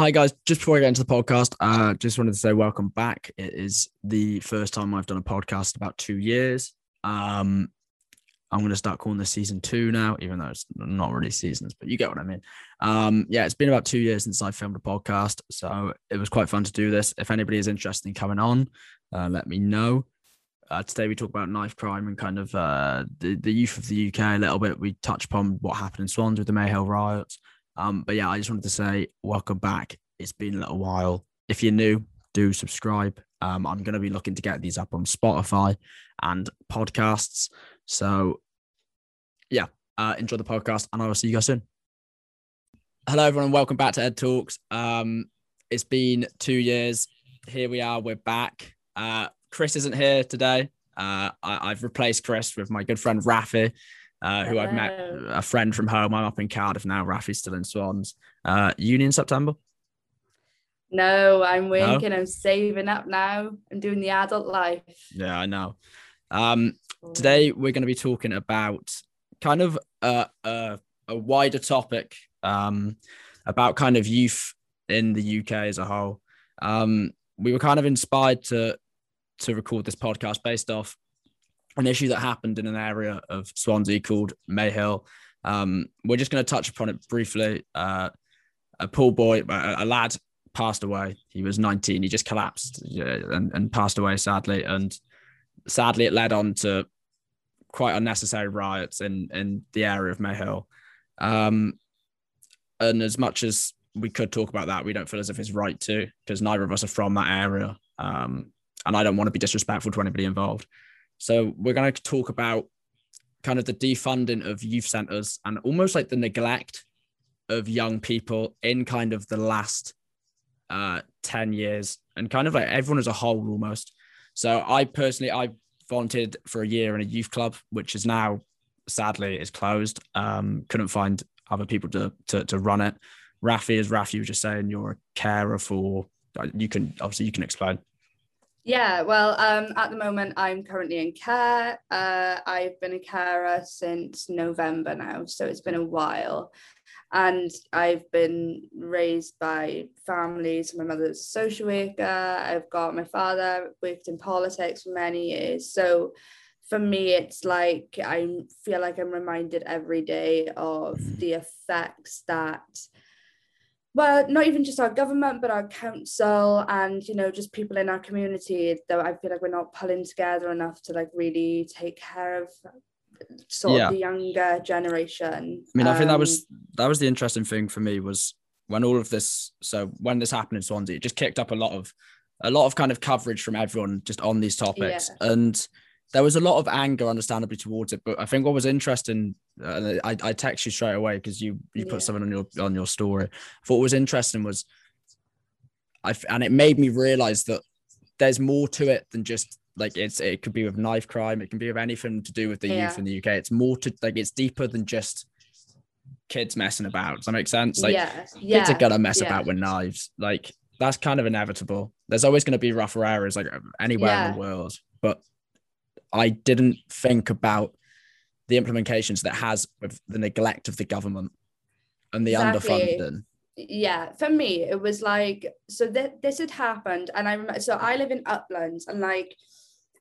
Hi guys, just before I get into the podcast, uh, just wanted to say welcome back. It is the first time I've done a podcast in about two years. Um, I'm going to start calling this season two now, even though it's not really seasons, but you get what I mean. Um, yeah, it's been about two years since I filmed a podcast, so it was quite fun to do this. If anybody is interested in coming on, uh, let me know. Uh, today we talk about knife crime and kind of uh, the the youth of the UK a little bit. We touch upon what happened in Swans with the Mayhill riots. Um, but yeah, I just wanted to say welcome back. It's been a little while. If you're new, do subscribe. Um, I'm going to be looking to get these up on Spotify and podcasts. So, yeah, uh, enjoy the podcast, and I will see you guys soon. Hello, everyone, welcome back to Ed Talks. Um, it's been two years. Here we are. We're back. Uh, Chris isn't here today. Uh, I, have replaced Chris with my good friend Rafi, uh, who I've met, a friend from home. I'm up in Cardiff now. Rafi's still in Swans. Uh, uni in September. No, I'm working. No? I'm saving up now. I'm doing the adult life. Yeah, I know. Um, today we're going to be talking about kind of a, a, a wider topic um, about kind of youth in the UK as a whole. Um, we were kind of inspired to to record this podcast based off an issue that happened in an area of Swansea called Mayhill. Um, we're just going to touch upon it briefly. Uh, a poor boy, a, a, lad passed away. He was 19. He just collapsed and, and passed away sadly. And sadly, it led on to quite unnecessary riots in in the area of Mayhill. Um, and as much as we could talk about that, we don't feel as if it's right to because neither of us are from that area. Um, and I don't want to be disrespectful to anybody involved. So we're going to talk about kind of the defunding of youth centers and almost like the neglect of young people in kind of the last uh, 10 years and kind of like everyone as a whole almost. So I personally, I volunteered for a year in a youth club, which is now sadly is closed. Um, couldn't find other people to, to, to run it. Rafi, as Rafi was just saying, you're a carer for, you can, obviously you can explain. Yeah, well, um, at the moment, I'm currently in care. Uh, I've been a carer since November now, so it's been a while. And I've been raised by families. My mother's a social worker. I've got my father worked in politics for many years. So for me, it's like I feel like I'm reminded every day of the effects that well not even just our government but our council and you know just people in our community though i feel like we're not pulling together enough to like really take care of sort yeah. of the younger generation i mean um, i think that was um, that was the interesting thing for me was when all of this so when this happened in swansea it just kicked up a lot of a lot of kind of coverage from everyone just on these topics yeah. and there was a lot of anger, understandably, towards it. But I think what was interesting, uh, I, I text you straight away because you you put yeah. something on your on your story. What was interesting was, I and it made me realize that there's more to it than just like it's it could be with knife crime, it can be with anything to do with the yeah. youth in the UK. It's more to like it's deeper than just kids messing about. Does that make sense? Like yeah. kids are gonna mess about with knives. Like that's kind of inevitable. There's always gonna be rougher areas like anywhere in the world, but I didn't think about the implications that has with the neglect of the government and the exactly. underfunding. Yeah, for me, it was like so that this had happened, and I remember. So I live in Uplands, and like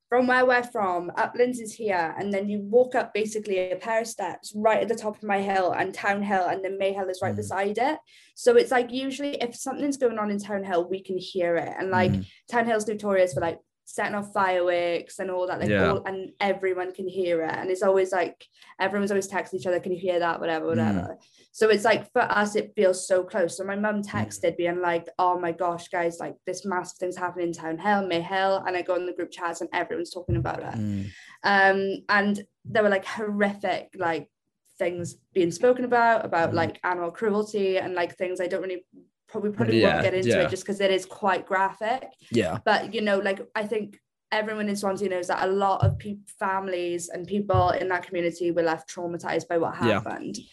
from where we're from, Uplands is here, and then you walk up basically a pair of steps right at the top of Mayhill and Town Hill, and then Mayhill is right mm. beside it. So it's like usually if something's going on in Town Hill, we can hear it, and like mm. Town Hill's notorious for like setting off fireworks and all that like yeah. all, and everyone can hear it and it's always like everyone's always texting each other can you hear that whatever whatever mm. so it's like for us it feels so close so my mum mm. texted mm. being like oh my gosh guys like this massive thing's happening in town hill Mayhill and I go in the group chats and everyone's talking about it mm. um and there were like horrific like things being spoken about about mm. like animal cruelty and like things I don't really probably probably yeah, won't get into yeah. it just because it is quite graphic. Yeah. But you know, like I think everyone in Swansea knows that a lot of pe- families and people in that community were left traumatized by what happened. Yeah.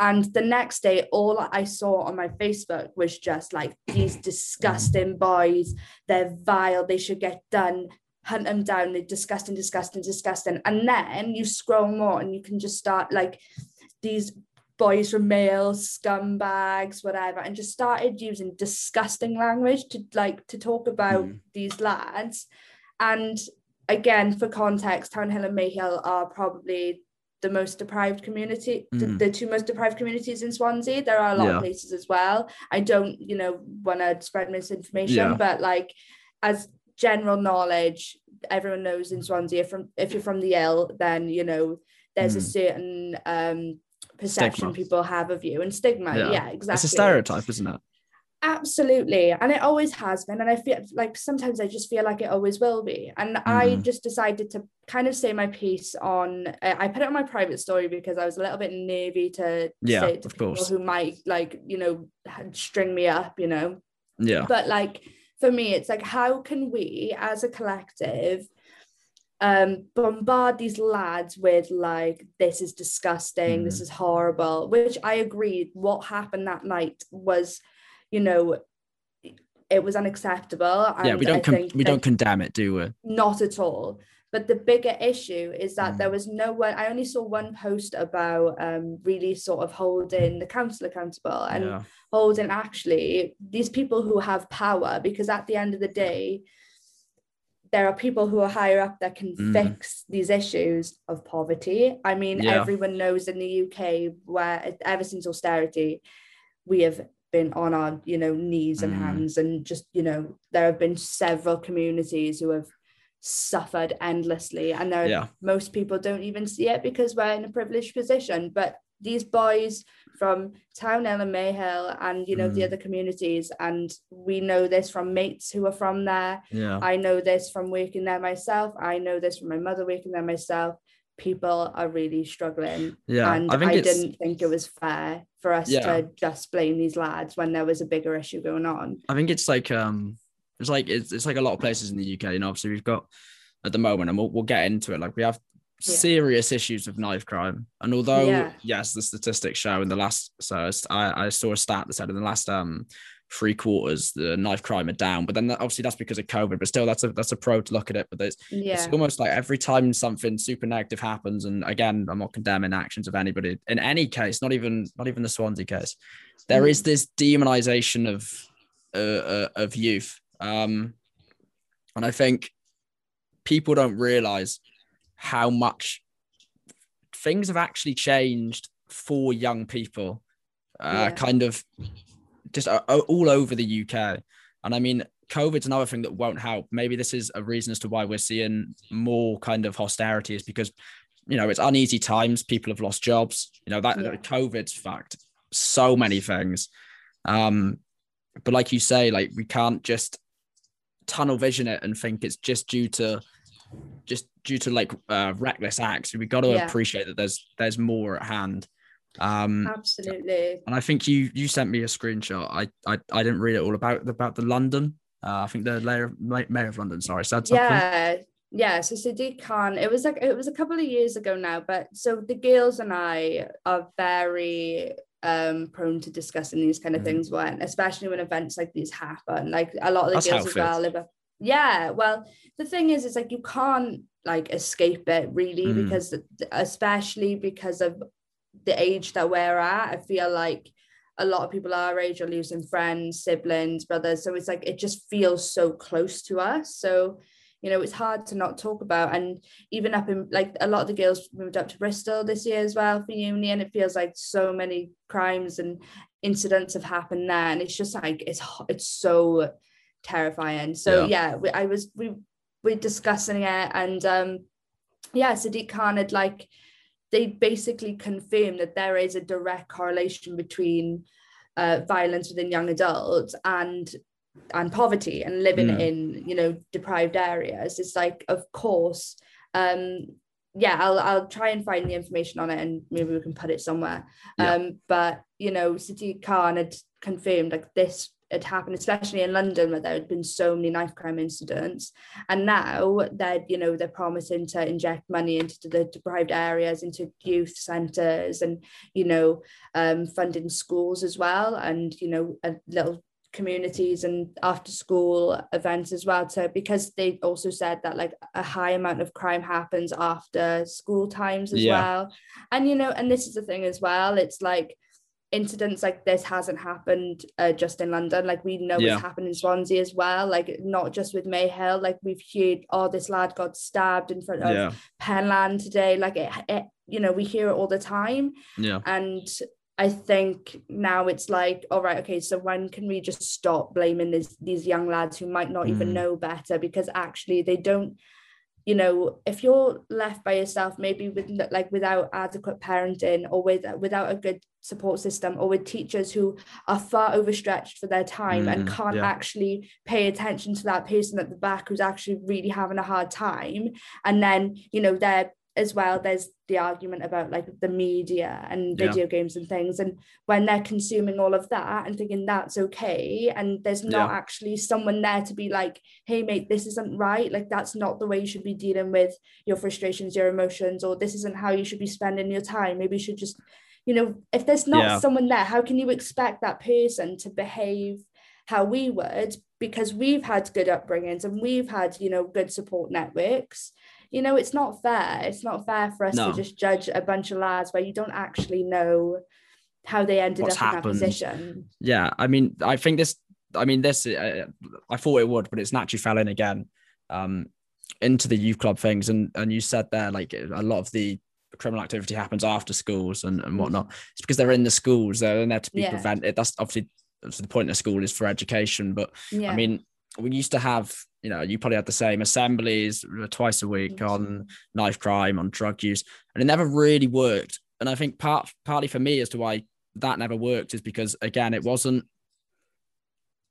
And the next day, all I saw on my Facebook was just like these disgusting boys. They're vile. They should get done. Hunt them down. They're disgusting, disgusting, disgusting. And then you scroll more and you can just start like these boys from male scumbags whatever and just started using disgusting language to like to talk about mm. these lads and again for context townhill and mayhill are probably the most deprived community mm. the, the, two most deprived communities in swansea there are a lot yeah. of places as well i don't you know want to spread misinformation yeah. but like as general knowledge everyone knows in swansea if from if you're from the ill then you know there's mm. a certain um perception stigma. people have of you and stigma. Yeah. yeah, exactly. It's a stereotype, isn't it? Absolutely. And it always has been. And I feel like sometimes I just feel like it always will be. And mm. I just decided to kind of say my piece on, uh, I put it on my private story because I was a little bit nervy to yeah, say to people course. who might like, you know, string me up, you know. Yeah. But like for me, it's like, how can we as a collective um, bombard these lads with like this is disgusting mm. this is horrible which i agree what happened that night was you know it was unacceptable yeah we don't we don't condemn it do we not at all but the bigger issue is that mm. there was no one i only saw one post about um, really sort of holding the council accountable and yeah. holding actually these people who have power because at the end of the day there are people who are higher up that can mm. fix these issues of poverty. I mean, yeah. everyone knows in the UK where ever since austerity, we have been on our, you know, knees and mm. hands, and just, you know, there have been several communities who have suffered endlessly, and there yeah. most people don't even see it because we're in a privileged position. But these boys from Townhill and Mayhill and you know mm. the other communities and we know this from mates who are from there. Yeah. I know this from working there myself. I know this from my mother working there myself. People are really struggling. Yeah and I, I didn't think it was fair for us yeah. to just blame these lads when there was a bigger issue going on. I think it's like um it's like it's, it's like a lot of places in the UK you know obviously we've got at the moment and we'll, we'll get into it. Like we have yeah. serious issues of knife crime. And although yeah. yes, the statistics show in the last so I, I saw a stat that said in the last um three quarters the knife crime are down, but then that, obviously that's because of COVID. But still, that's a that's a pro to look at it. But there's yeah. it's almost like every time something super negative happens, and again, I'm not condemning actions of anybody in any case, not even not even the Swansea case. There mm. is this demonization of uh, uh, of youth, um, and I think people don't realize how much things have actually changed for young people, uh, yeah. kind of just uh, all over the UK. And I mean, COVID's another thing that won't help. Maybe this is a reason as to why we're seeing more kind of austerity, is because you know it's uneasy times. People have lost jobs. You know that yeah. COVID's fact so many things. Um, but like you say, like we can't just tunnel vision it and think it's just due to just due to like uh, reckless acts. We got to yeah. appreciate that there's there's more at hand. Um, Absolutely. And I think you you sent me a screenshot. I I, I didn't read it all about about the London. Uh, I think the mayor, mayor of London. Sorry, said something. Yeah, yeah. So Sadiq Khan. It was like it was a couple of years ago now, but so the girls and I are very um prone to discussing these kind of mm. things when especially when events like these happen like a lot of the That's girls as well live yeah well the thing is it's like you can't like escape it really mm. because especially because of the age that we're at i feel like a lot of people our age are losing friends siblings brothers so it's like it just feels so close to us so you know it's hard to not talk about and even up in like a lot of the girls moved up to bristol this year as well for uni and it feels like so many crimes and incidents have happened there and it's just like it's it's so terrifying so yeah, yeah we, i was we we're discussing it and um yeah Sadiq Khan had like they basically confirmed that there is a direct correlation between uh, violence within young adults and and poverty and living mm. in you know deprived areas it's like of course um yeah I'll, I'll try and find the information on it and maybe we can put it somewhere yeah. um but you know Sadiq Khan had confirmed like this had happened, especially in London, where there had been so many knife crime incidents. And now they're, you know, they're promising to inject money into the deprived areas, into youth centres, and you know, um, funding schools as well, and you know, a little communities and after school events as well to because they also said that like a high amount of crime happens after school times as Yeah. well and you know and this is the thing as well it's like incidents like this hasn't happened uh, just in London. Like we know Yeah. it's happened in Swansea as well like not just with Mayhill. Like we've heard oh this lad got stabbed in front of yeah, Penlan today. Like it, it you know we hear it all the time. Yeah, and I think now it's like, all right, okay, so when can we just stop blaming this, these young lads who might not even Mm. know better? Because actually they don't, you know, if you're left by yourself, maybe with like without adequate parenting or with without a good support system or with teachers who are far overstretched for their time and Mm, can't yeah. actually pay attention to that person at the back who's actually really having a hard time and then you know they're as well there's the argument about like the media and Yeah. video games and things and when they're consuming all of that and thinking that's okay and there's not Yeah. actually someone there to be like hey mate this isn't right like that's not the way you should be dealing with your frustrations your emotions or this isn't how you should be spending your time maybe you should just you know if there's not Yeah. someone there how can you expect that person to behave how we would because we've had good upbringings and we've had you know good support networks you know it's not fair it's not fair for us No. to just judge a bunch of lads where you don't actually know how they ended What's up in that position yeah. I mean, I think this. I mean, this. Uh, I thought it would, but it's naturally fell in again. Um, into the youth club things, and and you said there like a lot of the criminal activity happens after schools and, and whatnot. It's because they're in the schools. They're in there to be Yeah. prevented. That's obviously that's the point of school is for education, but yeah I mean, we used to have, you know, you probably had the same assemblies uh, twice a week on knife crime, on drug use, and it never really worked. And I think part partly for me as to why that never worked is because again, it wasn't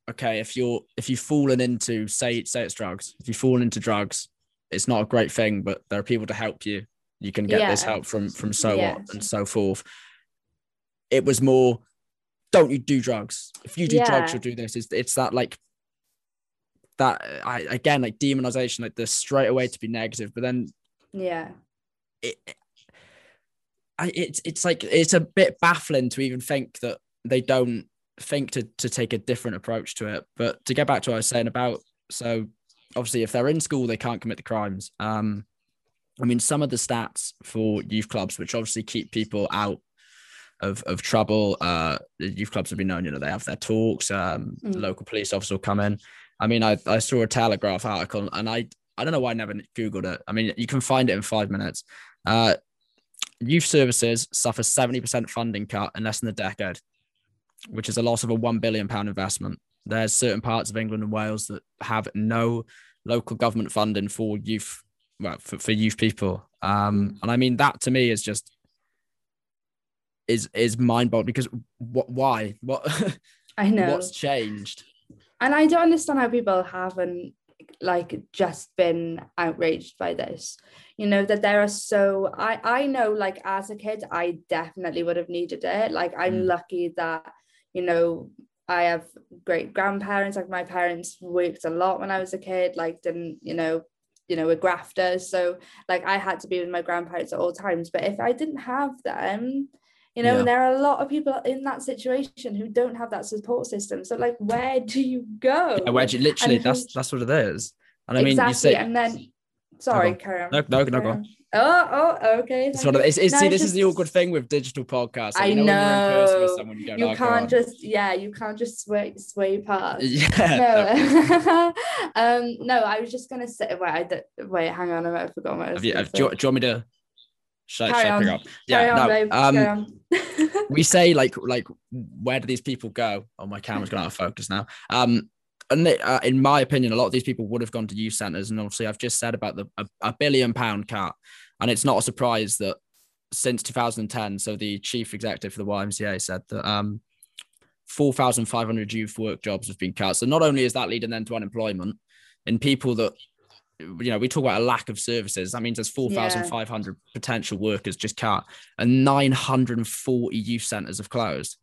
okay. If you're if you've fallen into say say it's drugs, if you've fallen into drugs, it's not a great thing, but there are people to help you. You can get this help from from so Yeah. on and so forth. It was more, don't you do drugs? If you do drugs, you'll do this. It's it's that like that I again like demonization, like the straight away to be negative, but then yeah it, I, it's it's like it's a bit baffling to even think that they don't think to to take a different approach to it. But to get back to what I was saying about so obviously if they're in school they can't commit the crimes. Um, I mean some of the stats for youth clubs, which obviously keep people out of of trouble. Uh, the youth clubs have been known, you know, they have their talks. Um, Mm. the local police officer will come in. I mean, I, I saw a Telegraph article and I I don't know why I never googled it. I mean, you can find it in five minutes. Uh, youth services suffer 70% funding cut in less than a decade, which is a loss of a £1 billion investment. There's certain parts of England and Wales that have no local government funding for youth, well, for, for youth people. Um, and I mean, that to me is just, is is mind boggling because what why? What i know. what's changed? And i don't understand how people haven't like just been outraged by this. You know that there are so i i know like as a kid i definitely would have needed it. Like i'm Mm. lucky that you know i have great grandparents like my parents worked a lot when i was a kid like didn't you know you know we're grafters so like i had to be with my grandparents at all times but if i didn't have them you know Yeah. and there are a lot of people in that situation who don't have that support system so like where do you go Yeah, where do you literally And that's that's what it is and i mean exactly you say and then sorry on. carry on no no no go on on. Oh oh okay thank one of it's, it's No, see this is the awkward thing with digital podcasts. I you know, when you're in person with know. someone you you "Oh, can't just yeah you can't just sway sway past yeah no. um no i was just gonna say wait i did, wait hang on i might have forgotten what I was have you, have, do, you, do you want me to should, Carry should I pick on. up? Yeah on, no um on. we say like like where do these people go? Oh my camera's gone out of focus now. Um and they, uh, in my opinion a lot of these people would have gone to youth centers and obviously i've just said about the a, a billion pound cut and it's not a surprise that since 2010 so the chief executive for the ymca said that um 4,500 youth work jobs have been cut. So not only is that leading then to unemployment in people that, you know, we talk about a lack of services. That means there's 4,500 potential workers just cut and 940 youth centres have closed.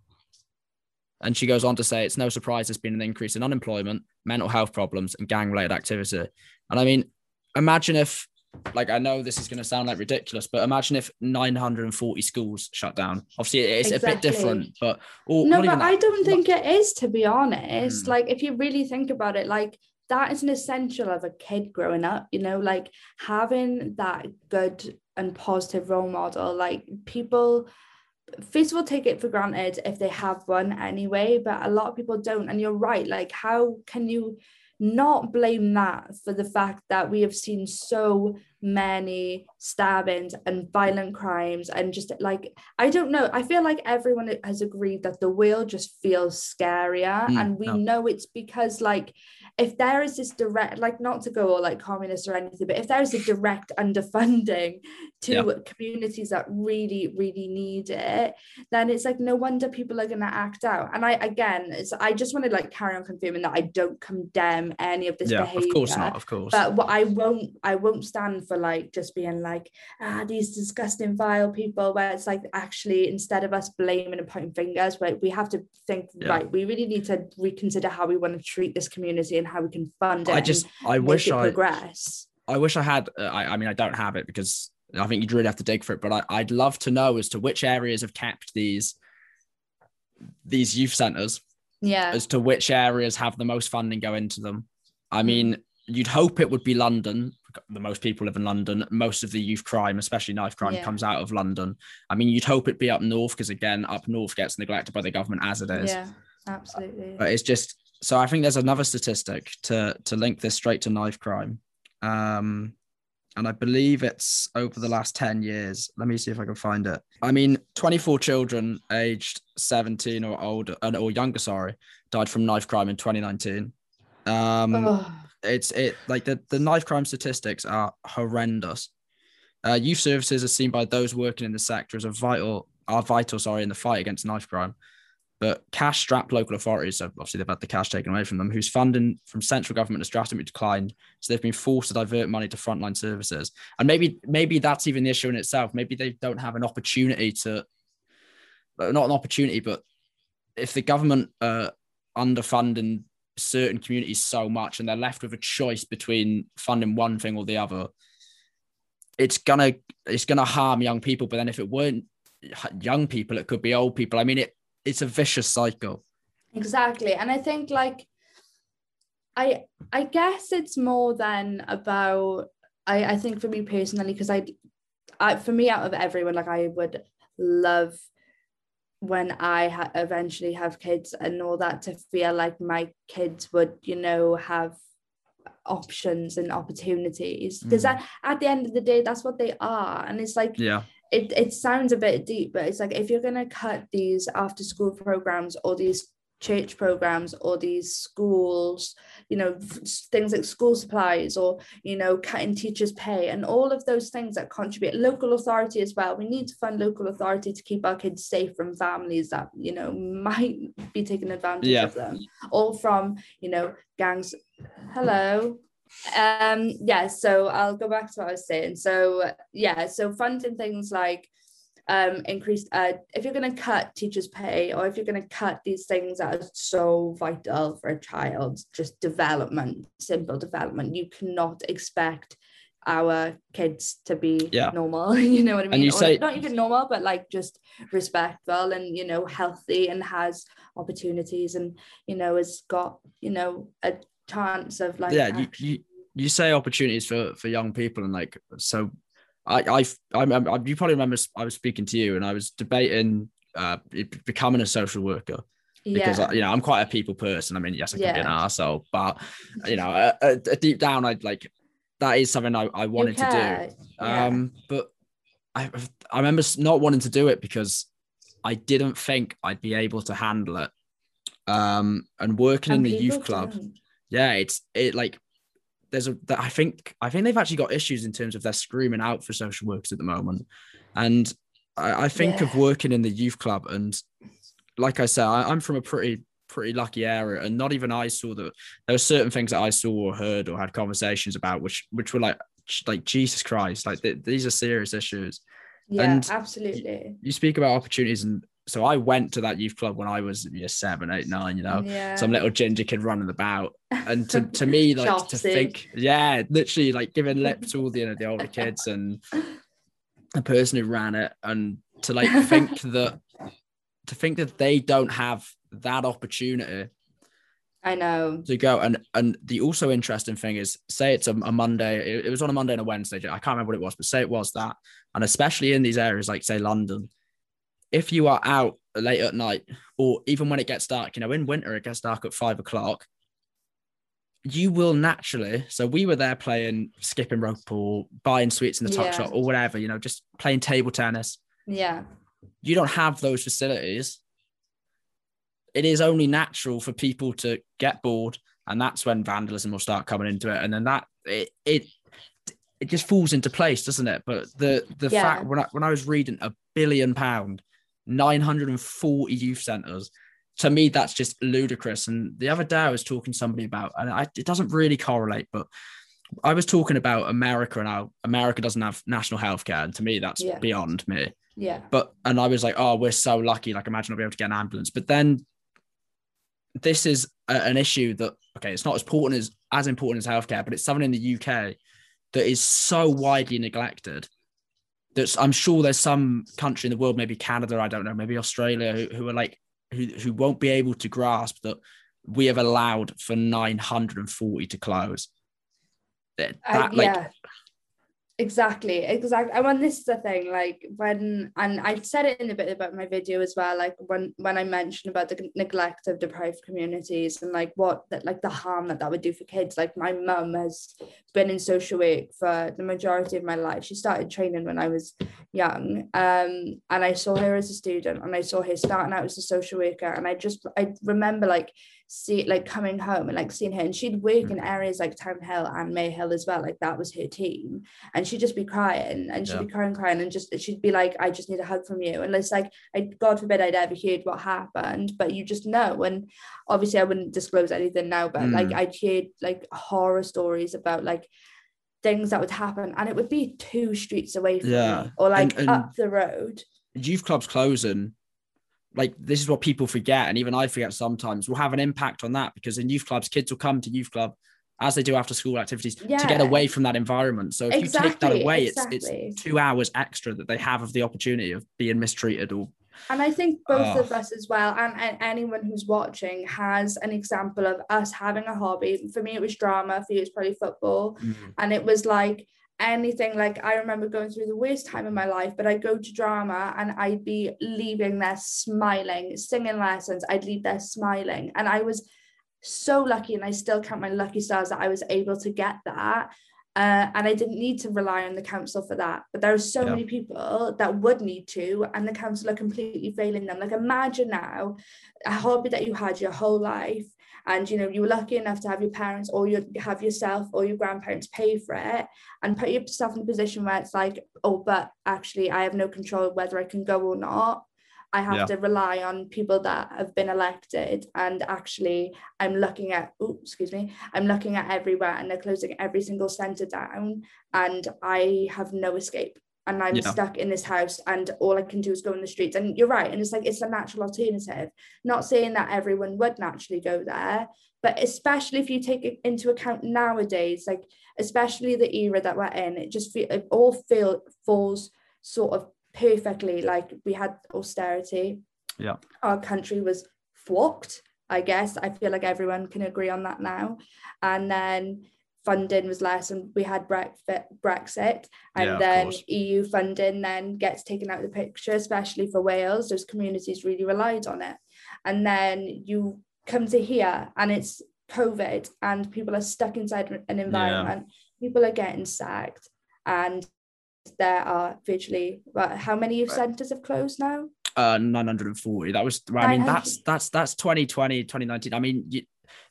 And she goes on to say it's no surprise there's been an increase in unemployment, mental health problems, and gang related activity. And I mean, imagine if like I know this is going to sound like ridiculous, but imagine if 940 schools shut down. Obviously, it's exactly. a bit different, but or, no, but I don't think it is to be honest. Mm. Like if you really think about it, like that is an essential of a kid growing up. You know, like having that good and positive role model. Like people first of all take it for granted if they have one anyway but a lot of people don't and you're right like how can you not blame that for the fact that we have seen so many stabbings and violent crimes and just like I don't know I feel like everyone has agreed that the world just feels scarier mm, and we no. know it's because like if there is this direct like not to go all like communist or anything but if there is a direct underfunding to yeah. communities that really really need it then it's like no wonder people are going to act out and I again it's I just want to like carry on confirming that I don't condemn any of this yeah, behavior of course not of course but what I won't I won't stand for like just being like ah these disgusting vile people where it's like actually instead of us blaming and pointing fingers where we have to think yeah. right we really need to reconsider how we want to treat this community and how we can fund it I just I wish I progress I wish I had uh, I, I mean I don't have it because I think you'd really have to dig for it but I, I'd love to know as to which areas have kept these these youth centers yeah as to which areas have the most funding go into them I mean you'd hope it would be London. The most people live in London. Most of the youth crime, especially knife crime, yeah. comes out of London. I mean, you'd hope it'd be up north because again, up north gets neglected by the government as it is. Yeah, absolutely. But it's just so I think there's another statistic to to link this straight to knife crime. Um, and I believe it's over the last 10 years. Let me see if I can find it. I mean, 24 children aged 17 or older or younger, sorry, died from knife crime in 2019. Um, oh it's it like the, the knife crime statistics are horrendous. Uh, youth services are seen by those working in the sector as a vital are vital sorry in the fight against knife crime. But cash strapped local authorities, obviously they've had the cash taken away from them, whose funding from central government has drastically declined. So they've been forced to divert money to frontline services. And maybe maybe that's even the issue in itself. Maybe they don't have an opportunity to not an opportunity, but if the government uh underfunding certain communities so much and they're left with a choice between funding one thing or the other it's gonna it's gonna harm young people but then if it weren't young people it could be old people i mean it it's a vicious cycle. Exactly. And i think like i i guess it's more than about i i think for me personally because I, I for me out of everyone like i would love when I ha- eventually have kids and all that to feel like my kids would, you know, have options and opportunities. Because mm. at, at the end of the day that's what they are. And it's like yeah it, it sounds a bit deep but it's like if you're going to cut these after school programs or these church programs or these schools you know things like school supplies or you know cutting teachers pay and all of those things that contribute local authority as well. We need to fund local authority to keep our kids safe from families that you know might be taking advantage yeah. of them. All from you know gangs. Hello um yeah so i'll go back to what i was saying so yeah so funding things like um, increased uh, if you're going to cut teachers pay or if you're going to cut these things that are so vital for a child's just development simple development you cannot expect our kids to be yeah. normal you know what i mean and you say not even normal but like just respectful and you know healthy and has opportunities and you know has got you know a chance of like yeah you, you you say opportunities for for young people and like so I, I, I, you probably remember I was speaking to you and I was debating uh, becoming a social worker because yeah. you know I'm quite a people person. I mean, yes, I can yeah. be an asshole, but you know, a, a deep down, I like that is something I, I wanted to do. Yeah. Um, but I, I remember not wanting to do it because I didn't think I'd be able to handle it. Um, and working and in the youth club, don't. Yeah, it's it like there's a I think I think they've actually got issues in terms of they're screaming out for social workers at the moment, and I, I think yeah. of working in the youth club and like I said, I, am from a pretty pretty lucky area, and not even I saw that there were certain things that I saw or heard or had conversations about, which which were like like Jesus Christ, like th- these are serious issues. Yeah, and absolutely. You speak about opportunities, and so I went to that youth club when I was year seven, eight, nine, you know, yeah. some little ginger kid running about. And to, to me, like to think, yeah, literally like giving lip to all the, you know, the older kids and the person who ran it. And to like think that, to think that they don't have that opportunity I know. to go and and the also interesting thing is say it's a, a monday it, it was on a monday and a wednesday i can't remember what it was but say it was that and especially in these areas like say london if you are out late at night or even when it gets dark you know in winter it gets dark at five o'clock you will naturally so we were there playing skipping rope or buying sweets in the top Yeah. shop or whatever you know just playing table tennis Yeah. you don't have those facilities, it is only natural for people to get bored, and that's when vandalism will start coming into it, and then that it it it just falls into place, doesn't it? But the the Yeah. fact when I when I was reading a billion pound, nine hundred and forty youth centers. To me, that's just ludicrous. And the other day, I was talking to somebody about, and I, it doesn't really correlate, but I was talking about America and how America doesn't have national health care. And to me, that's Yeah. beyond me Yeah. but and I was like, oh, we're so lucky. Like, imagine I'll be able to get an ambulance. But then this is a, an issue that okay, it's not as important as as important as healthcare, but it's something in the UK that is so widely neglected. That's I'm sure there's some country in the world, maybe Canada, I don't know, maybe Australia, who, who are like who who won't be able to grasp that we have allowed for 940 to close. That, uh, that, like yeah exactly exactly and when this is the thing like when and i said it in a bit about my video as well like when when i mentioned about the neglect of deprived communities and like what that like the harm that that would do for kids like my mum has been in social work for the majority of my life. She started training when i was young um and i saw her as a student and i saw her starting out as a social worker and i just i remember like see like coming home and like seeing her. And she'd work in areas like Town Hill and Mayhill as well like that was her team. And she'd just be crying and she'd Yeah. be crying crying and just she'd be like I just need a hug from you. And it's like I God forbid I'd ever heard what happened but you just know. And obviously I wouldn't disclose anything now but like Mm. I'd heard like horror stories about like things that would happen. And it would be two streets away from Yeah. me or like And- and- up the road. Youth clubs closing like this is what people forget and even i forget sometimes will have an impact on that because in youth clubs kids will come to youth club as they do after school activities to get away from that environment so if you take that away exactly. it's it's two hours extra that they have of the opportunity of being mistreated or And I think both Oh. of us as well, and, and anyone who's watching has an example of us having a hobby. For me, it was drama. For you, it's probably football. Mm. And it was like anything. Like I remember going through the worst time in my life, but I'd go to drama and I'd be leaving there smiling, singing lessons. I'd leave there smiling, and I was so lucky, and I still count my lucky stars that I was able to get that. Uh, and I didn't need to rely on the council for that. But there are so Yeah. many people that would need to, and the council are completely failing them. Like imagine now a hobby that you had your whole life, and you know you were lucky enough to have your parents or you have yourself or your grandparents pay for it, and put yourself in a position where it's like, oh, but actually I have no control whether I can go or not. I have Yeah. to rely on people that have been elected, and actually, I'm looking at. Oh, excuse me. I'm looking at everywhere, and they're closing every single centre down, and I have no escape. And I'm Yeah. stuck in this house, and all I can do is go in the streets. And you're right, and it's like it's a natural alternative. Not saying that everyone would naturally go there, but especially if you take it into account nowadays, like especially the era that we're in, it just feel it all feel falls sort of perfectly. Like we had austerity, Yeah. our country was fucked. I guess I feel like everyone can agree on that now, and then funding was less, and we had Brexit, Brexit, and Yeah, then. EU funding then gets taken out of the picture, especially for Wales. Those communities really relied on it, and then you come to here, and it's COVID, and people are stuck inside an environment. People are getting sacked, and there are virtually well, how many youth centres have closed now? uh 940 that was i mean that's that's that's 2020 2019 i mean you,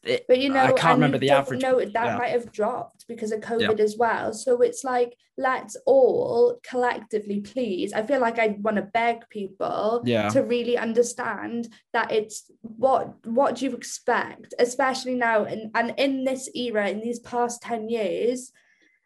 it, But you know, I can't remember the average, No, that yeah. might have dropped because of COVID as well. So it's like let's all collectively, please. I feel like I want to beg people Yeah. to really understand that it's what what do you expect, especially now and and in this era, in these past ten years.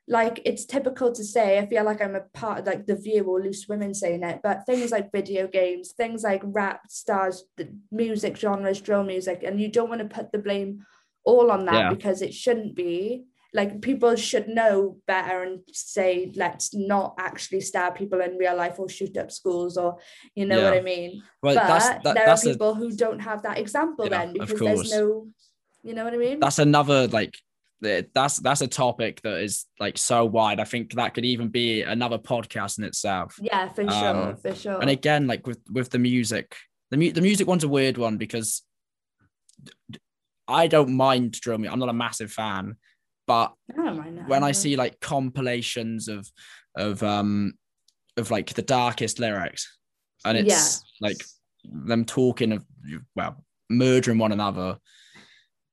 Like it's typical to say i feel like i'm a part of like the view or loose women saying it but things like video games things like rap stars the music genres drill music and you don't want to put the blame all on that Yeah. because it shouldn't be. Like people should know better and say let's not actually stab people in real life or shoot up schools or you know what i mean? Well, but that's that, there that's are a, people who don't have that example Yeah, then because there's no you know what i mean? That's another like that's that's a topic that is like so wide. I think that could even be another podcast in itself. yeah for sure Um, for sure And again, like with with the music, the mu- the music one's a weird one because I don't mind drill music. I'm not a massive fan, but I when I see like compilations of of um of like the darkest lyrics, and it's like them talking of well murdering one another,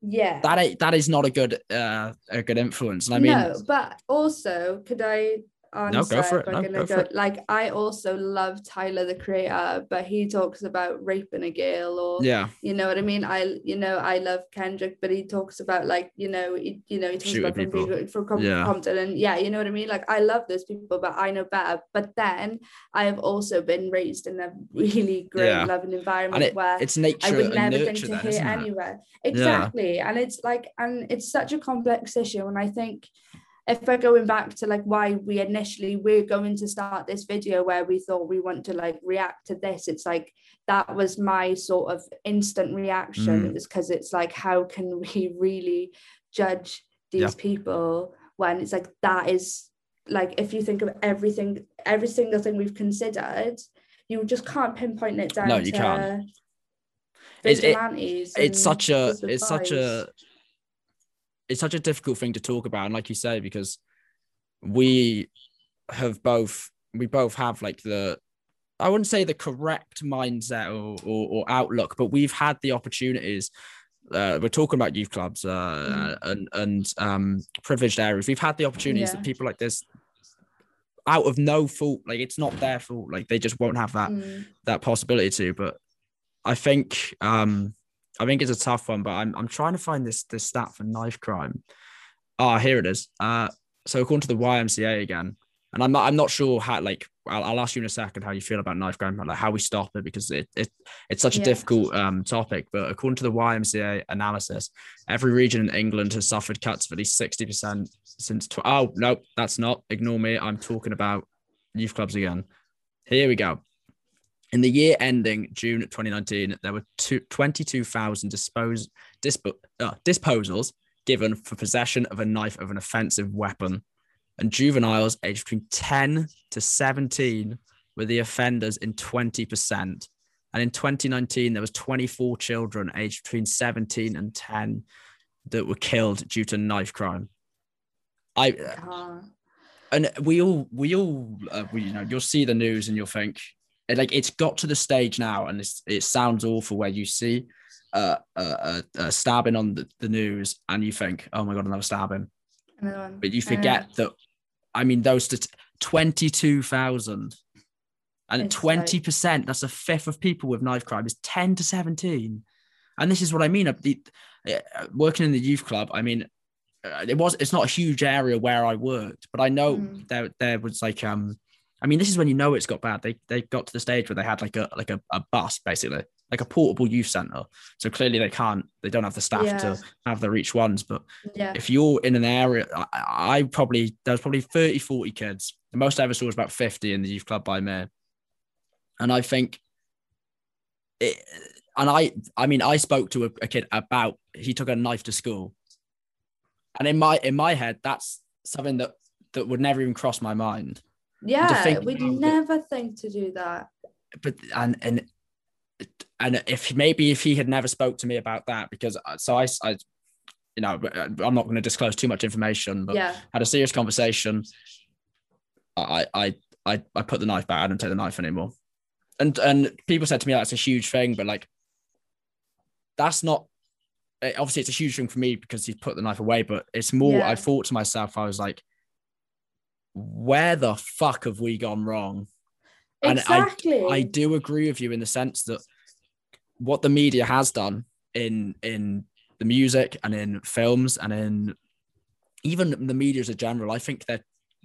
yeah that that is not a good uh a good influence. And I mean, no, but also could I answer? go for it. if No, I'm gonna go for go- it. Like I also love Tyler the Creator, but he talks about raping a girl or yeah, you know what I mean. I you know I love Kendrick, but he talks about like you know he, you know he talks Shooting about people. from Com- Yeah. Compton and yeah you know what I mean. Like I love those people, but I know better. But then I have also been raised in a really great Yeah. loving environment it, where it's I nature would and never think to hear anywhere. Exactly. And it's like, and it's such a complex issue. And I think if we're going back to like why we initially we're going to start this video where we thought we want to like react to this, it's like that was my sort of instant reaction. Mm. It was because it's like, how can we really judge these Yeah. people when it's like that is like if you think of everything, every single thing we've considered, you just can't pinpoint it down No, you can't. It's- it- it's such a it's such a it's such a difficult thing to talk about and like you say because we have both we both have like the i wouldn't say the correct mindset or, or, or outlook but we've had the opportunities uh, we're talking about youth clubs uh, and and um, privileged areas. We've had the opportunities Yeah. that people like this, out of no fault, like it's not their fault. Like they just won't have that Mm. that possibility to. But I think um I think it's a tough one, but I'm I'm trying to find this this stat for knife crime. Ah, here it is. Uh so according to the YMCA again, and I'm not I'm not sure how like I'll, I'll ask you in a second how you feel about knife crime, like how we stop it because it, it it's such a Yeah. difficult um topic. But according to the YMCA analysis, every region in England has suffered cuts of at least 60% since tw- oh no, that's not ignore me. I'm talking about youth clubs again. Here we go. In the year ending June 2019, there were 22,000 dispose, dispo, uh, disposals given for possession of a knife of an offensive weapon. And juveniles aged between 10 to 17 were the offenders in 20%. And in 2019, there was 24 children aged between 17 and 10 that were killed due to knife crime. I Ah, and we all we all uh, we, you know you'll see the news and you'll think like it's got to the stage now and it's, it sounds awful where you see uh, a, a, a stabbing on the, the news and you think oh my god another stabbing another but you know. forget that i mean those stat- 22,000 and It's 20% that's a fifth of people with knife crime is 10 to 17 and this is what i mean uh, the, uh, working in the youth club i mean uh, it was it's not a huge area where i worked but i know Mm. there there was like um i mean this is when you know it's got bad. They they got to the stage where they had like a like a, a bus basically like a portable youth center. So clearly they can't they don't have the staff Yeah. to have their each ones but Yeah. if you're in an area I, I probably there was probably 30 40 kids. The most i ever saw was about 50 in the youth club by me and i think it, and i i mean i spoke to a, a kid about he took a knife to school. And in my in my head that's something that that would never even cross my mind Yeah. We'd it- never think to do that. but and and and if maybe if he had never spoke to me about that because so i, I you know i'm not going to disclose too much information but Yeah. had a serious conversation. I I I I put the knife back. I don't take the knife anymore. And and people said to me that's a huge thing, but like that's not. eh, Obviously, it's a huge thing for me because he put the knife away. But it's more. Yeah. I thought to myself, I was like, where the fuck have we gone wrong? And I- Exactly. I do agree with you in the sense that what the media has done in in the music and in films and in even the media as a general, I think that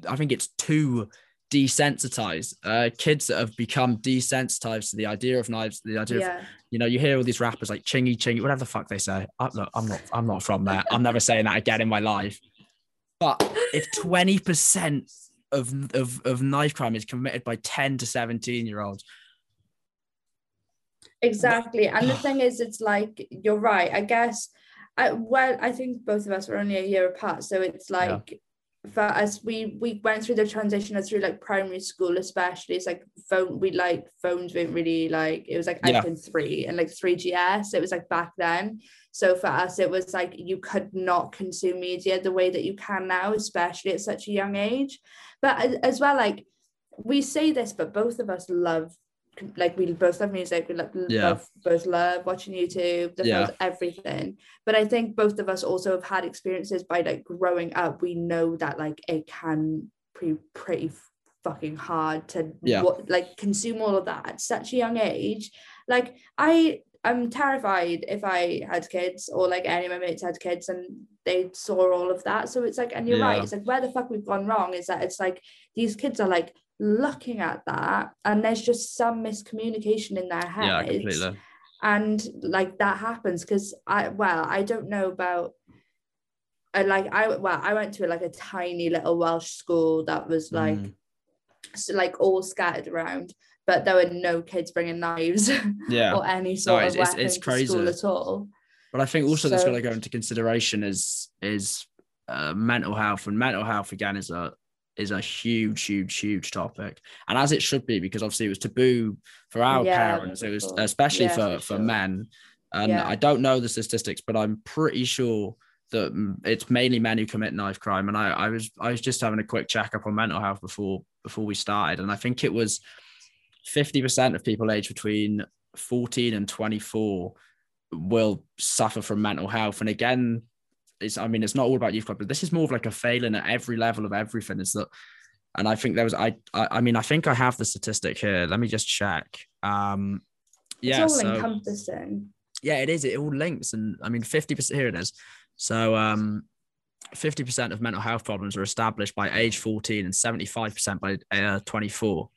I think it's too desensitized. Uh, kids that have become desensitized to the idea of knives, the idea yeah. of you know, you hear all these rappers like chingy chingy, whatever the fuck they say. I, look, I'm not, I'm not from there. I'm never saying that again in my life. But if 20% of, of, of knife crime is committed by 10 to 17 year olds, exactly. And the thing is, it's like you're right. I guess. I, well, I think both of us were only a year apart, so it's like yeah for us we we went through the transition through like primary school especially it's like phone we like phones weren't really like it was like yeah. iphone 3 and like 3gs it was like back then so for us it was like you could not consume media the way that you can now especially at such a young age but as well like we say this but both of us love like we both love music we love, yeah. love both love watching youtube the yeah. everything but i think both of us also have had experiences by like growing up we know that like it can be pretty fucking hard to yeah. like consume all of that at such a young age like i i'm terrified if i had kids or like any of my mates had kids and they saw all of that so it's like and you're yeah. right it's like where the fuck we've gone wrong is that it's like these kids are like looking at that and there's just some miscommunication in their heads. Yeah, completely. And like that happens because I well, I don't know about I like I well, I went to like a tiny little Welsh school that was like mm. so like all scattered around, but there were no kids bringing knives yeah. or any sort no, it's, of weapons it's, it's crazy. at all. But I think also so, that's got to go into consideration is is uh, mental health and mental health again is a is a huge, huge, huge topic, and as it should be, because obviously it was taboo for our yeah, parents. It was especially yeah, for for, sure. men, and yeah. I don't know the statistics, but I'm pretty sure that it's mainly men who commit knife crime. And I, I was I was just having a quick check up on mental health before before we started, and I think it was fifty percent of people aged between 14 and 24 will suffer from mental health. And again, it's I mean it's not all about youth club, but this is more of like a failing at every level of everything. Is that and I think there was I, I I, mean I think I have the statistic here. Let me just check. Um yeah, it's all so, encompassing. Yeah, it is. It all links, and I mean, fifty percent. Here it is. So, um, fifty percent of mental health problems are established by age fourteen, and seventy-five percent by uh, twenty-four.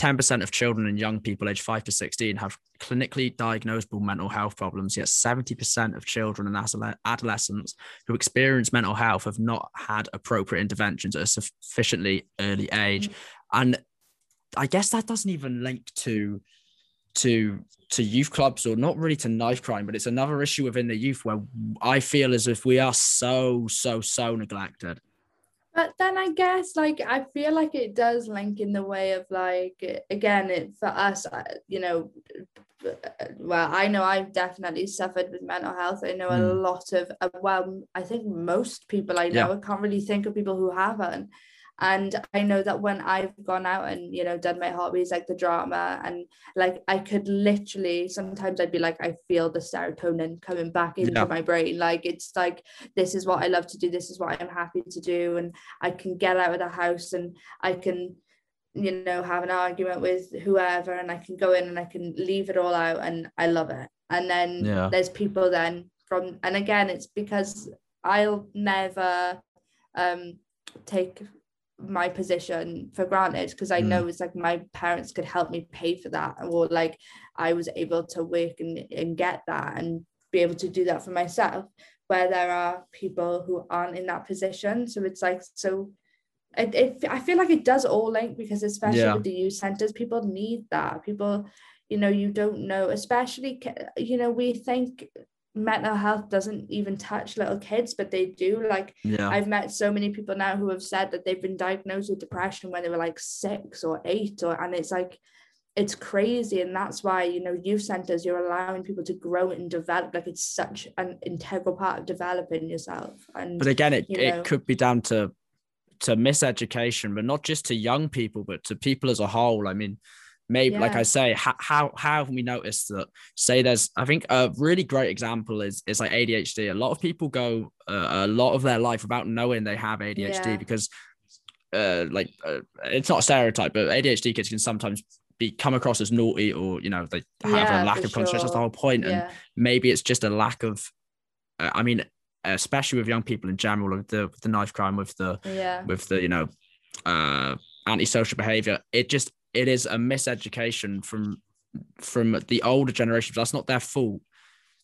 10% of children and young people aged 5 to 16 have clinically diagnosable mental health problems, yet 70% of children and adolescents who experience mental health have not had appropriate interventions at a sufficiently early age. Mm. And I guess that doesn't even link to to to youth clubs or not really to knife crime, but it's another issue within the youth where I feel as if we are so, so, so neglected. But then I guess like I feel like it does link in the way of like again it for us you know well I know I've definitely suffered with mental health I know mm. a lot of well I think most people I know yeah. I can't really think of people who haven't and i know that when i've gone out and you know done my hobbies like the drama and like i could literally sometimes i'd be like i feel the serotonin coming back into yeah. my brain like it's like this is what i love to do this is what i'm happy to do and i can get out of the house and i can you know have an argument with whoever and i can go in and i can leave it all out and i love it and then yeah. there's people then from and again it's because i'll never um take my position for granted because I mm. know it's like my parents could help me pay for that or like I was able to work and, and get that and be able to do that for myself where there are people who aren't in that position so it's like so it, it I feel like it does all link because especially yeah. with the youth centers people need that people you know you don't know especially you know we think mental health doesn't even touch little kids but they do. Like yeah. i've met so many people now who have said that they've been diagnosed with depression when they were like six or eight or and it's like it's crazy. And that's why you know youth centers you're allowing people to grow and develop. Like it's such an integral part of developing yourself. And but again it, you know, it could be down to to miseducation but not just to young people but to people as a whole. I mean maybe yeah. like i say how, how how have we noticed that say there's i think a really great example is is like adhd a lot of people go uh, a lot of their life without knowing they have adhd yeah. because uh like uh, it's not a stereotype but adhd kids can sometimes be come across as naughty or you know they have yeah, a lack of concentration sure. that's the whole point and maybe it's just a lack of uh, i mean especially with young people in general, with the with the knife crime, with the yeah with the you know uh antisocial behavior it just it is a miseducation from from the older generations. That's not their fault.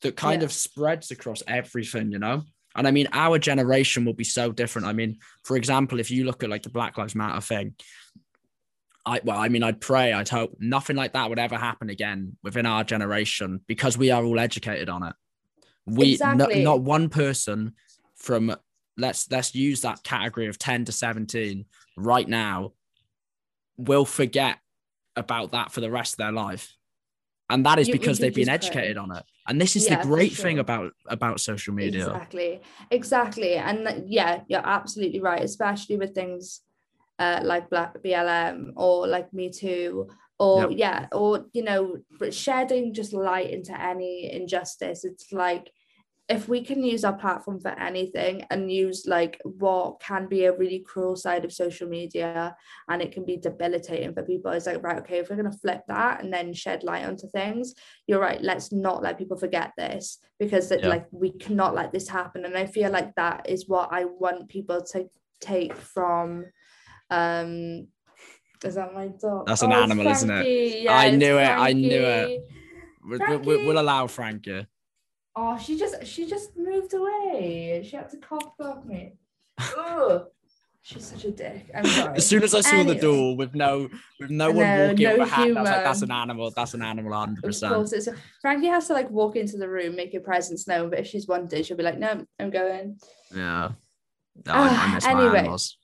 That kind Yeah. of spreads across everything you know? And i mean our generation will be so different. I mean for example if you look at like the black lives matter thing i well i mean i'd pray i'd hope nothing like that would ever happen again within our generation because we are all educated on it. We no- Exactly. not one person from let's let's use that category of 10 to 17 right now will forget about that for the rest of their life. And that is You- because they've been educated on it. And this is Yeah, the great thing about about social media. Exactly, exactly, and th- yeah, you're absolutely right, especially with things uh, like Black BLM or like Me Too, or yeah, or you know, but shedding just light into any injustice. It's like if we can use our platform for anything and use like what can be a really cruel side of social media and it can be debilitating for people it's like right okay if we're going to flip that and then shed light onto things you're right let's not let people forget this because that Yeah. like we cannot let this happen and i feel like that is what i want people to take from um is that my dog That's an Oh, animal, isn't it? Yeah, I knew it, I knew it. Frankie. we'll allow frankie Oh, she just she just moved away. She had to cough block me. Ugh. She's such a dick. I'm sorry. as soon as i saw the door with no with no one know, walking no a i was like that's an animal that's an animal 100 Of course, it's Frankie has to like walk into the room, make her presence known. But if she's wanted, she'll be like, "No, I'm going." yeah no, I, I Ah, miss my anyway. animals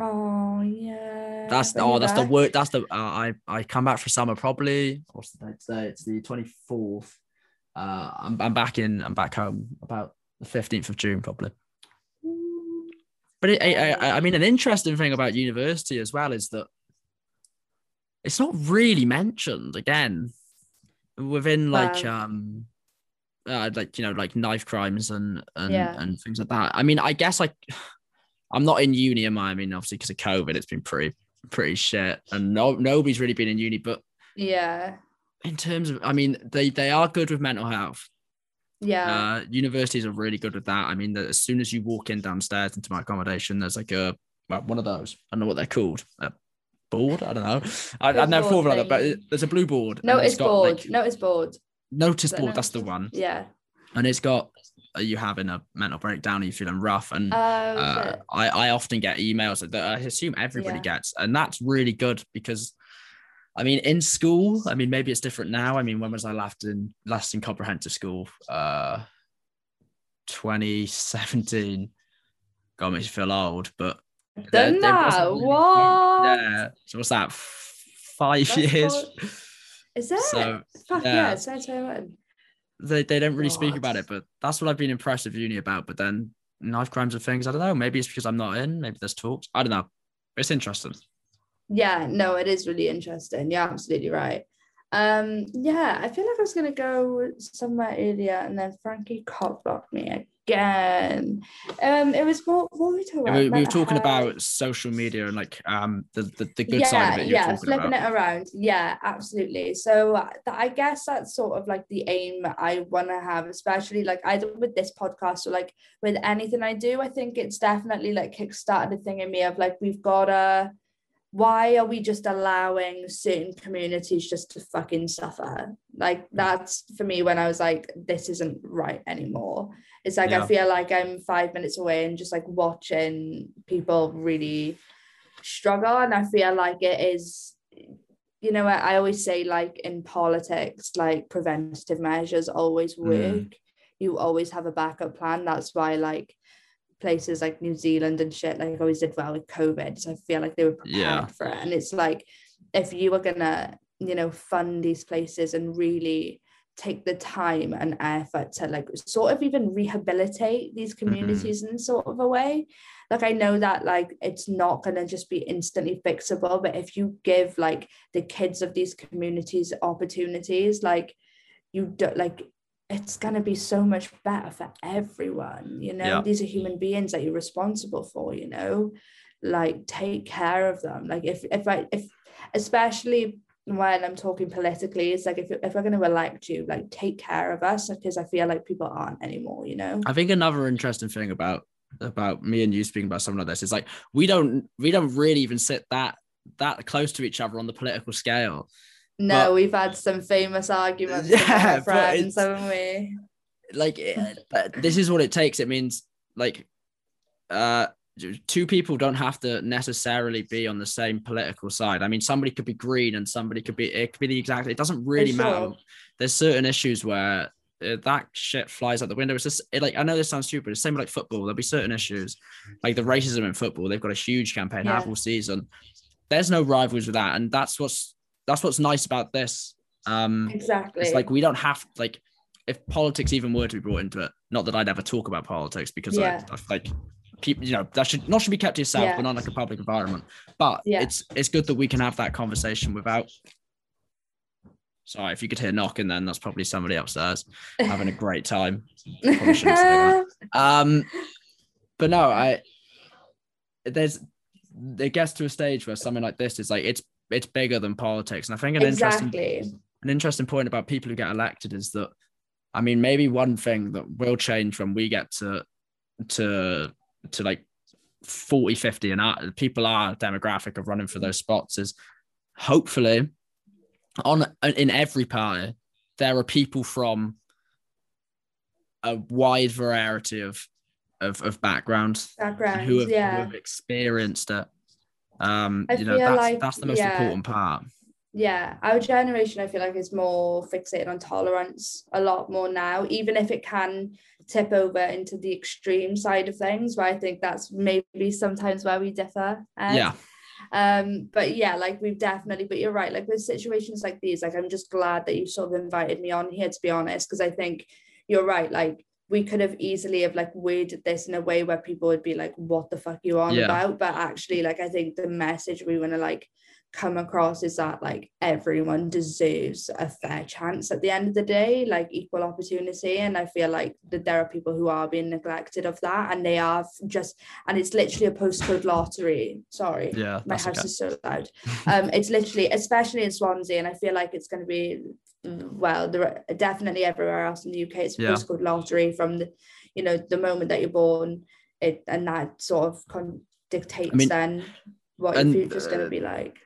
Oh yeah. That's oh, her that's the back. word. That's the uh, I I come back for summer probably. What's the date today? It's the twenty fourth. Uh, I'm I'm back in. I'm back home about the fifteenth of June probably. But it, I, I I mean, an interesting thing about university as well is that it's not really mentioned again within like Wow. um uh, like you know like knife crimes and and Yeah. and things like that. I mean, I guess like I'm not in uni. Am I? I mean, obviously because of COVID, it's been pretty pretty shit, and no nobody's really been in uni. But Yeah. In terms of, I mean, they they are good with mental health. Yeah. Uh, universities are really good with that. I mean, that as soon as you walk in downstairs into my accommodation, there's like a well, one of those. I don't know what they're called. A board? I don't know. I, I've never thought about that, but it- there's a blue board. Notice got, board. like, Notice board. notice board. That's the one. Yeah. And it's got are you having a mental breakdown? Are you feeling rough? And Oh uh. I, I often get emails that I assume everybody Yeah. gets, and that's really good because, I mean, in school, I mean, maybe it's different now. I mean, when was I last in last in comprehensive school? Uh, 2017. God makes you feel old, but there- Done there that. What? Yeah. So what's that? Five That's years. what- Is it? So Fuck yeah. yeah, it's 2021. they, they don't really speak about it, but that's what I've been impressed with uni about. But then knife crimes and things, I don't know. Maybe it's because I'm not in. Maybe there's talks. I don't know. It's interesting. Yeah, no, it is really interesting. You're absolutely right. Um, yeah, I feel like I was gonna go somewhere earlier and then Frankie cock blocked me again. Um, it was more what were we talking about? we, we were talking about social media and like um the, the, the good yeah, side of it. Yeah, flipping about. it around. Yeah, absolutely. So uh, th- I guess that's sort of like the aim I want to have, especially like either with this podcast or like with anything I do. I think it's definitely like kickstarted a thing in me of like we've got to. Why are we just allowing certain communities just to fucking suffer? Like that's for me when I was like, this isn't right anymore. It's like Yeah. I feel like I'm five minutes away and just like watching people really struggle and i feel like it is you know i always say like in politics like preventative measures always Mm. work you always have a backup plan that's why like places like new zealand and shit like always did well with covid so i feel like they were prepared Yeah. for it and it's like if you were gonna you know fund these places and really take the time and effort to like sort of even rehabilitate these mm-hmm. communities in sort of a way like i know that like it's not going to just be instantly fixable but if you give like the kids of these communities opportunities like you don't like it's going to be so much better for everyone you know Yeah. these are human beings that you're responsible for you know like take care of them like if if i if especially when I'm talking politically it's like if, if we're going to elect you, like take care of us because I feel like people aren't anymore, you know. I think another interesting thing about about me and you speaking about something like this is like we don't we don't really even sit that that close to each other on the political scale. No, but, we've had some famous arguments yeah, with friends, haven't we? Like, but this is what it takes. It means like, uh, two people don't have to necessarily be on the same political side. I mean, somebody could be green and somebody could be it could be the exact. It doesn't really sure. matter. There's certain issues where uh, that shit flies out the window. It's just it, like I know this sounds stupid. It's same like football. There'll be certain issues, like the racism in football. They've got a huge campaign yeah. all season. There's no rivals with that, and that's what's that's what's nice about this. Um, exactly. It's like we don't have like if politics even were to be brought into it. Not that I'd ever talk about politics because yeah. I, I like keep you know that should not should be kept to yourself, yeah. but not like a public environment. But yeah. it's it's good that we can have that conversation without. Sorry, if you could hear knocking, then that's probably somebody upstairs having a great time. um, but no, I there's it gets to a stage where something like this is like it's it's bigger than politics, and I think an exactly. interesting an interesting point about people who get elected is that I mean, maybe one thing that will change when we get to to to like 40, 50 and out, people are demographic of running for those spots is hopefully on in every party there are people from a wide variety of of, of backgrounds, backgrounds who, have, yeah. who have experienced it. Um, I you know, that's like, that's the most yeah. important part yeah our generation i feel like is more fixated on tolerance a lot more now even if it can tip over into the extreme side of things where i think that's maybe sometimes where we differ Edd. yeah um but yeah like we've definitely but you're right like with situations like these like i'm just glad that you sort of invited me on here to be honest because i think you're right like we could have easily have like worded this in a way where people would be like what the fuck you on yeah. about but actually like i think the message we want to like come across is that like everyone deserves a fair chance at the end of the day like equal opportunity and i feel like that there are people who are being neglected of that and they are just and it's literally a postcode lottery sorry yeah my house okay. is so loud um it's literally especially in swansea and i feel like it's going to be well there are definitely everywhere else in the uk it's a yeah. postcode lottery from the you know the moment that you're born it and that sort of con- dictates I mean, then what your future's uh, going to be like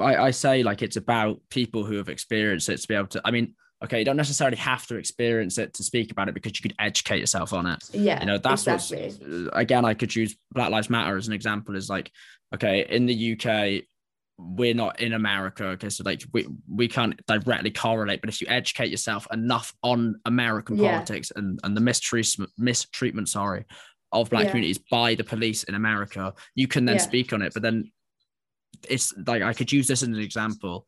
I, I say like it's about people who have experienced it to be able to. I mean, okay, you don't necessarily have to experience it to speak about it because you could educate yourself on it. Yeah, you know that's exactly. what's again. I could use Black Lives Matter as an example. Is like, okay, in the UK, we're not in America. Okay, so like we we can't directly correlate, but if you educate yourself enough on American yeah. politics and and the mistreatment mistreatment, sorry, of black yeah. communities by the police in America, you can then yeah. speak on it. But then it's like I could use this as an example.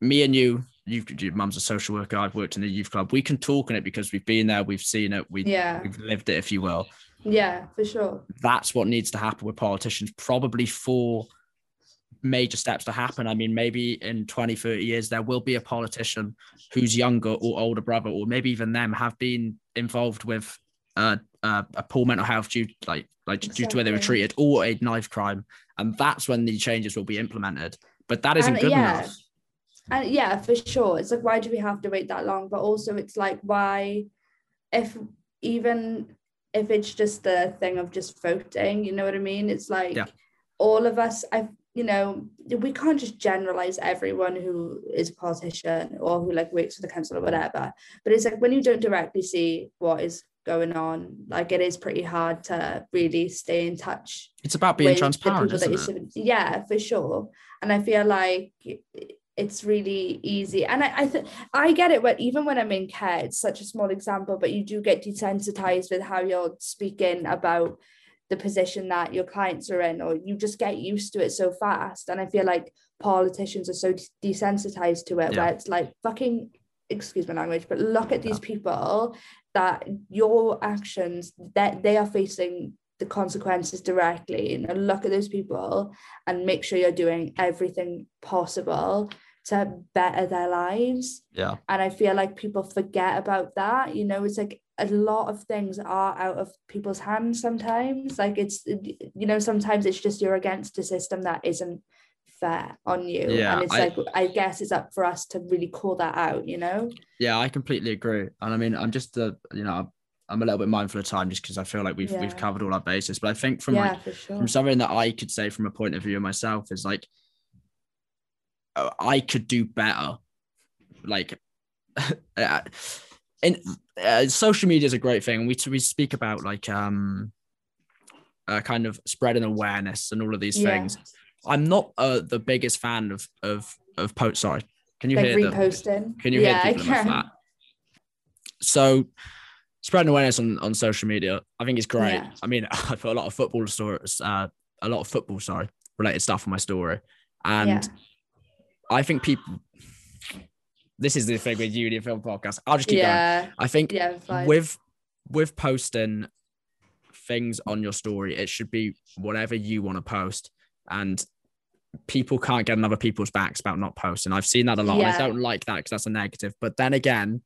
Me and you, you, your mum's a social worker. I've worked in the youth club. We can talk on it because we've been there, we've seen it, we, yeah. we've lived it, if you will. Yeah, for sure. That's what needs to happen with politicians, probably for major steps to happen. I mean, maybe in 20, 30 years, there will be a politician whose younger or older brother, or maybe even them, have been involved with uh, uh, a poor mental health due like like exactly. due to where they were treated or a knife crime and that's when the changes will be implemented. But that isn't and, good yeah. enough. And yeah, for sure. It's like why do we have to wait that long? But also it's like why if even if it's just the thing of just voting, you know what I mean? It's like yeah. all of us, I you know, we can't just generalize everyone who is a politician or who like works for the council or whatever. But it's like when you don't directly see what is going on like it is pretty hard to really stay in touch it's about being transparent isn't it? yeah for sure and i feel like it's really easy and i i, th- I get it but even when i'm in care it's such a small example but you do get desensitized with how you're speaking about the position that your clients are in or you just get used to it so fast. And i feel like politicians are so desensitized to it yeah. where it's like fucking excuse my language but look at these people that your actions that they are facing the consequences directly. You know look at those people and make sure you're doing everything possible to better their lives. Yeah. And i feel like people forget about that. You know it's like a lot of things are out of people's hands sometimes like it's you know sometimes it's just you're against a system that isn't fair on you Yeah, and it's I- like i guess it's up for us to really call that out you know Yeah, I completely agree. And I mean, I'm just uh, you know, I'm a little bit mindful of time just because I feel like we've we've covered all our bases. But I think from yeah like sure from something that I could say from a point of view of myself is like uh, I could do better. Like in uh, social media is a great thing. We we speak about like um uh, kind of spreading awareness and all of these Yeah. things. I'm not uh, the biggest fan of of of post. Sorry, can you like hear reposting can you yeah hear I people in my can. flat? So spreading awareness on, on social media, I think it's great. Yeah. I mean, I put a lot of football stories, uh, a lot of football, sorry, related stuff on my story. And I think people this is the thing with Uni Film Podcast. I'll just keep going. I think yeah with with posting things on your story, it should be whatever you want to post. And people can't get on other people's backs about not posting. I've seen that a lot. And I don't like that because that's a negative. But then again,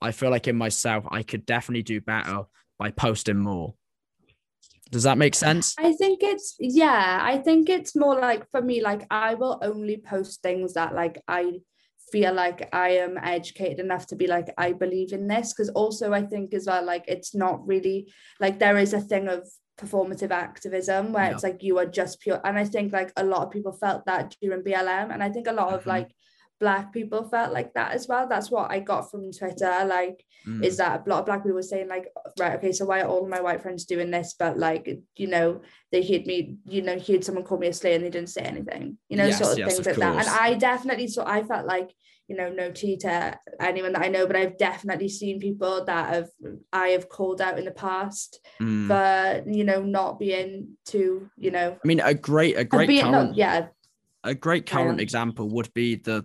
I feel like in myself, I could definitely do better by posting more. Does that make sense? I think it's yeah, I think it's more like for me, like I will only post things that like I feel like I am educated enough to be like I believe in this. Cause also I think as well, like it's not really like there is a thing of performative activism where it's like you are just pure and I think like a lot of people felt that during BLM and I think a lot of Mhm. like black people felt like that as well. That's what I got from Twitter. Like Mm. is that a lot of black people were saying like right okay so why are all my white friends doing this but like you know they heard me you know heard someone call me a slave and they didn't say anything you know Yes, sort of yes, things of like that and. I definitely so I felt like you know no tea to anyone that I know but I've definitely seen people that have I have called out in the past Mm. for you know not being too you know I mean, a great, a great being, current, no, yeah a great current on. example would be the,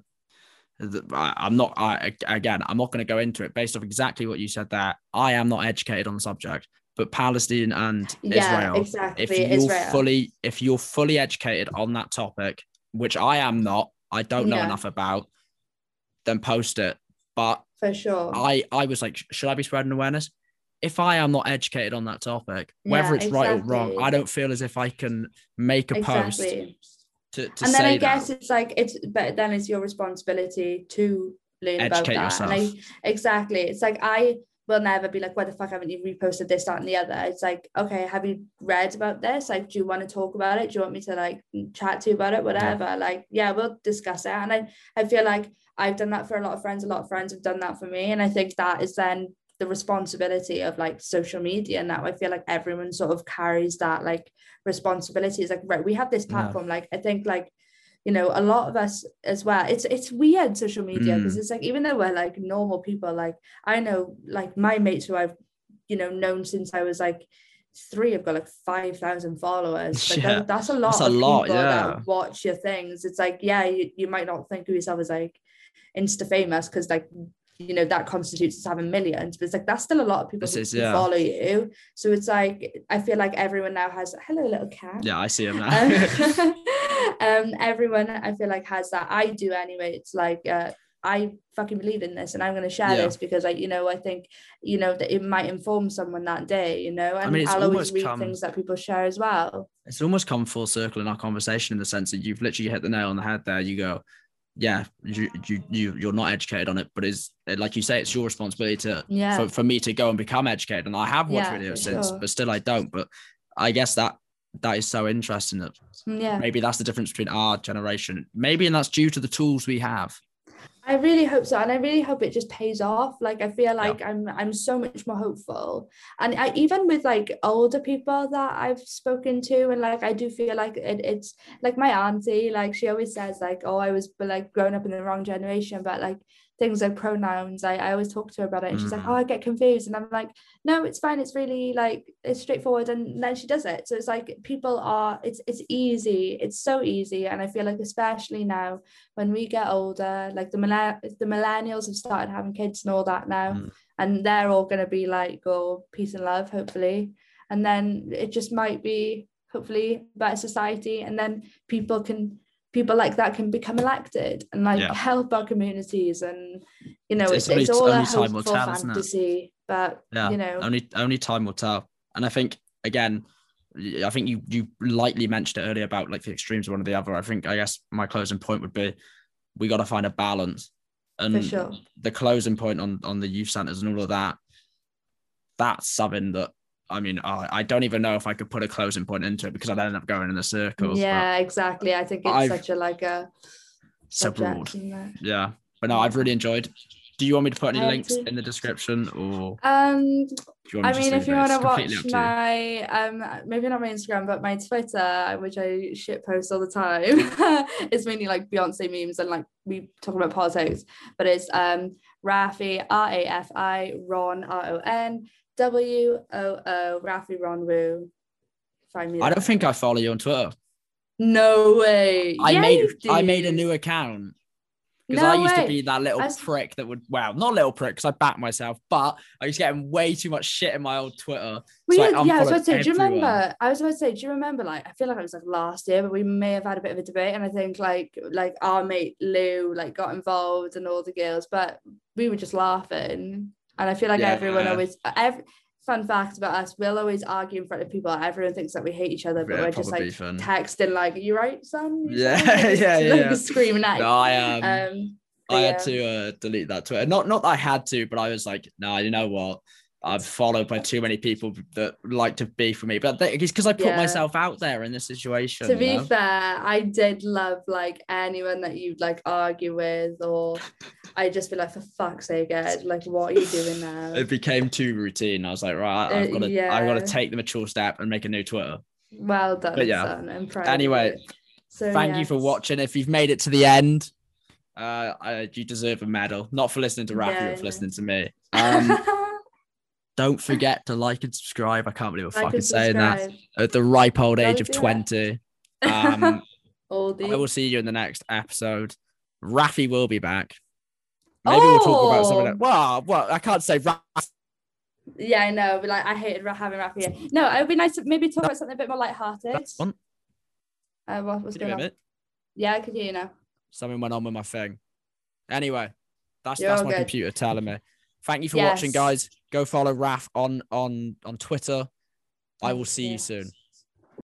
I'm not I again I'm not going to go into it based off exactly what you said there. I am not educated on the subject, but Palestine and yeah Israel. exactly If you're Israel fully if you're fully educated on that topic, which I am not, I don't know Yeah. enough about, then post it. But for sure I I was like, should I be spreading awareness? If I am not educated on that topic, whether Yeah, it's right or wrong. I don't feel as if I can make a post exactly to, to and then I that. guess it's like it's but then it's your responsibility to learn Educate about that. I exactly. It's like I will never be like, why the fuck haven't you reposted this, that, and the other? It's like, okay, have you read about this? Like, do you want to talk about it? Do you want me to like chat to you about it? Whatever. Like, yeah, we'll discuss it. And I, I feel like I've done that for a lot of friends. A lot of friends have done that for me. And I think that is then the responsibility of like social media And now. I feel like everyone sort of carries that like responsibility. It's like, right, we have this Yeah. platform. Like, I think like you know a lot of us as well it's it's weird social media because Mm. it's like even though we're like normal people like i know like my mates who i've you know known since i was like three I've got like 5000 followers like Yeah, that, that's a lot that's a of lot, people yeah. that watch your things it's like yeah you, you might not think of yourself as like insta famous because like you know that constitutes having millions but it's like that's still a lot of people who yeah. follow you so it's like i feel like everyone now has hello little cat Yeah, I see him now. um, um, everyone I feel like has that. I do anyway. It's like uh, I fucking believe in this, and I'm going to share Yeah. this because, like, you know, I think you know that it might inform someone that day. You know, and mean, it's I'll always read come- things that people share as well. it's almost come full circle in our conversation in the sense that you've literally hit the nail on the head there. You go, yeah, you you, you you're not educated on it, but is like you say, it's your responsibility to Yeah, for, for me to go and become educated. And I have watched Yeah, videos since, sure. but still I don't. But I guess that that is so interesting that mm, yeah. maybe that's the difference between our generation. Maybe and that's due to the tools we have. I really hope so, and I really hope it just pays off. Like I feel like I'm I'm so much more hopeful, and I, even with like older people that I've spoken to, and like I do feel like it, it's like my auntie, like she always says like, oh, I was like growing up in the wrong generation, but like things like pronouns, I, I always talk to her about it, and she's like, Mhm. oh, I get confused, and I'm like, no, it's fine, it's really like it's straightforward, and then she does it. So it's like people are, it's it's easy, it's so easy, and I feel like especially now when we get older, like the millenn- the millennials have started having kids and all that now, Mm. and they're all going to be like, oh, peace and love, hopefully, and then it just might be hopefully better society, and then people can people like that can become elected and like Yeah. help our communities, and you know, It's- it's, it's all a hopeful tell, fantasy, but Yeah, you know, only only time will tell. And I think again, I think you you lightly mentioned it earlier about like the extremes of one or the other. I think I guess my closing point would be we got to find a balance, and For sure. the closing point on on the youth centers and all of that. That's something that I mean I, I don't even know if I could put a closing point into it because I'd end up going in a circle. Yeah, exactly. I think it's I've- such a like a so broad. subject, you know. Yeah, but no, I've really enjoyed. Do you want me to put any links too. in the description, or Um, do you want I me to mean, if you want to It's completely up watch my, um, maybe not my Instagram, but my Twitter, which I shit post all the time, it's mainly like Beyonce memes and like we talk about politics. But it's um Rafi R A F I Ron R O N W O O Rafi Ron Woo. Find me. I don't think I follow you on Twitter. No way. I Yeah, made I made a new account because No I used to be that little I prick that would well not little prick because I backed myself, but I was getting way too much shit in my old Twitter. We So I yeah, I was about to say, do you remember? I was about to say, do you remember? Like, I feel like it was like last year, but we may have had a bit of a debate, and I think like like our mate Lou like got involved and all the girls, but we were just laughing, and I feel like everyone always every fun fact about us, we'll always argue in front of people. Everyone thinks that we hate each other, but Yeah, we're just like texting like, Are "You right, son?" You Yeah, son?" Like, yeah, like, yeah. screaming at you. No, I um, Um, I had to uh, delete that Twitter. Not not that I had to, but I was like, no, you know what? I've followed by too many people that like to be for me, but they- it's because I put Yeah. myself out there in this situation. to be know? fair, I did love like anyone that you'd like argue with, or I'd just be like, for fuck's sake, Edd, like, what are you doing now? it became too routine. I was like, right, I've Uh, got to, yeah I've got to take the mature step and make a new Twitter. Well done, But yeah. son. I'm Anyway, so Thank you for watching. If you've made it to the end, uh, I, you deserve a medal. Not for listening to Rafi, Yeah, but for listening to me. Um, don't forget to like and subscribe. I can't believe I'm Like fucking saying that at the ripe old age of 20. Um, Oldie. I will see you in the next episode. Rafi will be back. Maybe we'll talk about something. Oh. Like, well, well, I can't say Rafi. Yeah, I know. But like, I hated having Rafi here. No, it would be nice to maybe talk about something a bit more lighthearted. That's fun. Uh, what, what's going on? Yeah, I can hear you now. Something went on with my thing. Anyway, that's You're that's my good. computer telling me. Thank you for watching, guys. Go follow Raf on on on Twitter. I will see you soon.